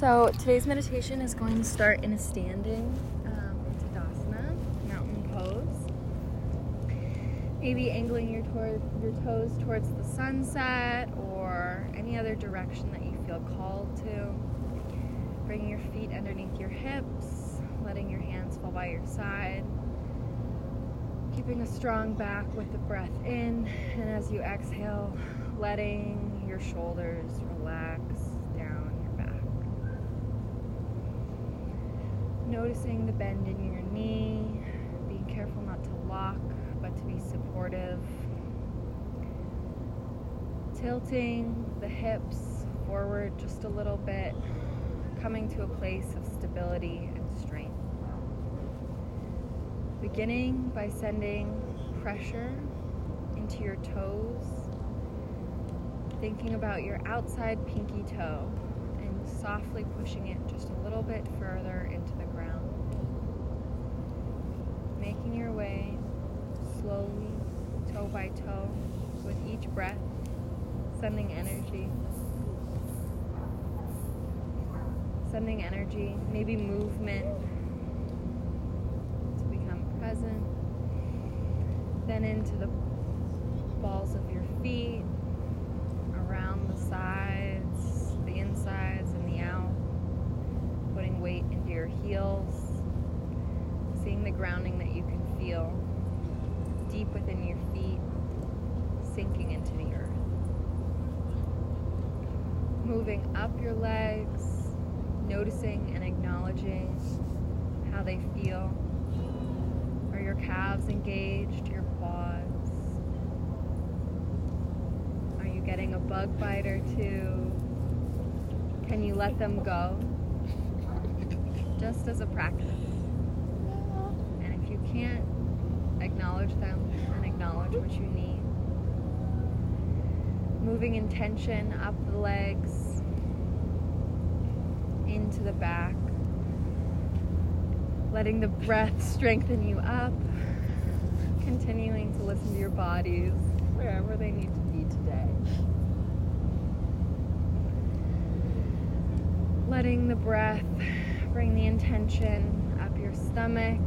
So today's meditation is going to start in a standing um, Tadasana, mountain pose. Maybe angling your, tor- your toes towards the sunset or any other direction that you feel called to. Bringing your feet underneath your hips, letting your hands fall by your side. Keeping a strong back with the breath in, and as you exhale, letting your shoulders relax down your back. Noticing the bend in your knee, being careful not to lock, but to be supportive. Tilting the hips forward just a little bit, coming to a place of stability and strength. Beginning by sending pressure into your toes, thinking about your outside pinky toe softly pushing it just a little bit further into the ground. Making your way slowly, toe by toe, with each breath, sending energy. Sending energy, maybe movement to become present. Then into the balls of your feet, around the sides, the insides, and the out. Putting weight into your heels. Seeing the grounding that you can feel deep within your feet, sinking into the earth. Moving up your legs, noticing and acknowledging how they feel. Are your calves engaged, your quads? Are you getting a bug bite or two? Can you let them go? Just as a practice. And if you can't, acknowledge them and acknowledge what you need. Moving intention up the legs, into the back. Letting the breath strengthen you up. Continuing to listen to your bodies wherever they need to be today. Letting the breath bring the intention up your stomach,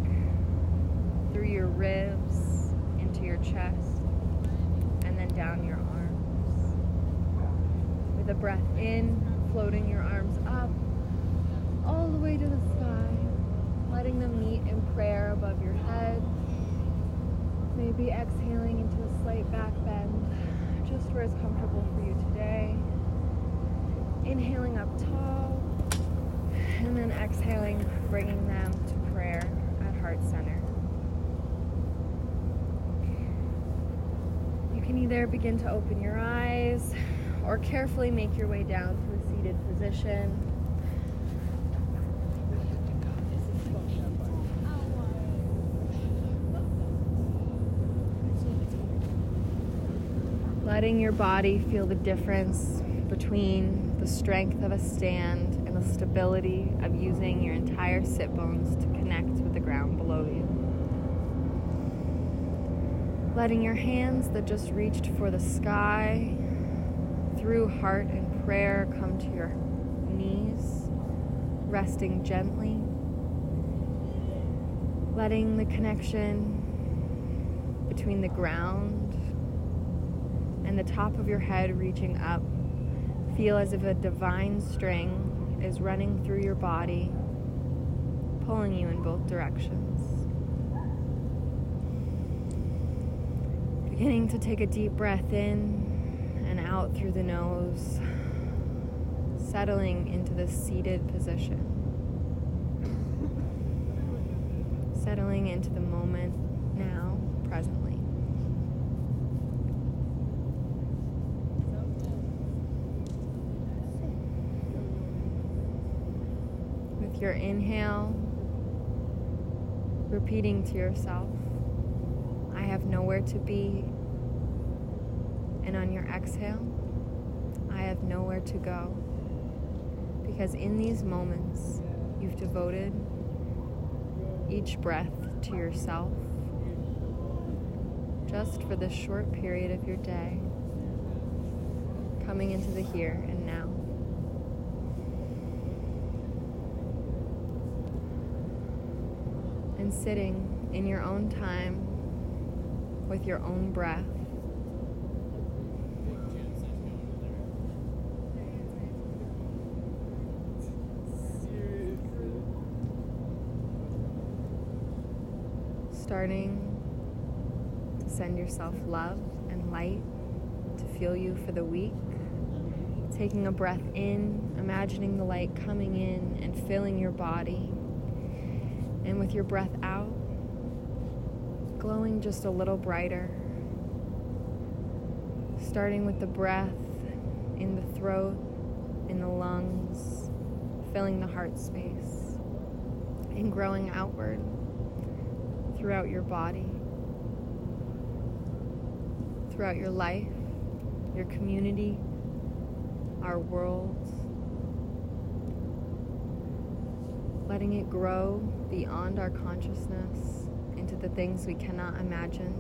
through your ribs, into your chest, and then down your arms. With a breath in, floating your arms up all the way to the sky, letting them meet in prayer above your head. Maybe exhaling into a slight back bend, just where it's comfortable for you today. Inhaling up tall, and then exhaling, bringing them to prayer at heart center. Either begin to open your eyes or carefully make your way down to a seated position. Letting your body feel the difference between the strength of a stand and the stability of using your entire sit bones to connect with the ground below you. Letting your hands that just reached for the sky through heart and prayer come to your knees, resting gently. Letting the connection between the ground and the top of your head reaching up feel as if a divine string is running through your body, pulling you in both directions. Beginning to take a deep breath in and out through the nose, settling into this seated position. Settling into the moment now, presently. With your inhale, repeating to yourself, have nowhere to be. And on your exhale, I have nowhere to go. Because in these moments, you've devoted each breath to yourself just for the short period of your day, coming into the here and now. And sitting in your own time with your own breath. Starting to send yourself love and light to feel you for the week. Taking a breath in, imagining the light coming in and filling your body. And with your breath out, glowing just a little brighter. Starting with the breath in the throat, in the lungs, filling the heart space, and growing outward throughout your body, throughout your life, your community, our world. Letting it grow beyond our consciousness into the things we cannot imagine.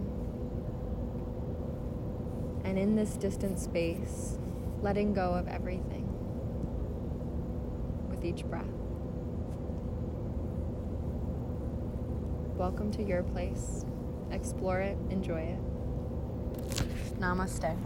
And in this distant space, letting go of everything with each breath. Welcome to your place. Explore it, enjoy it. Namaste.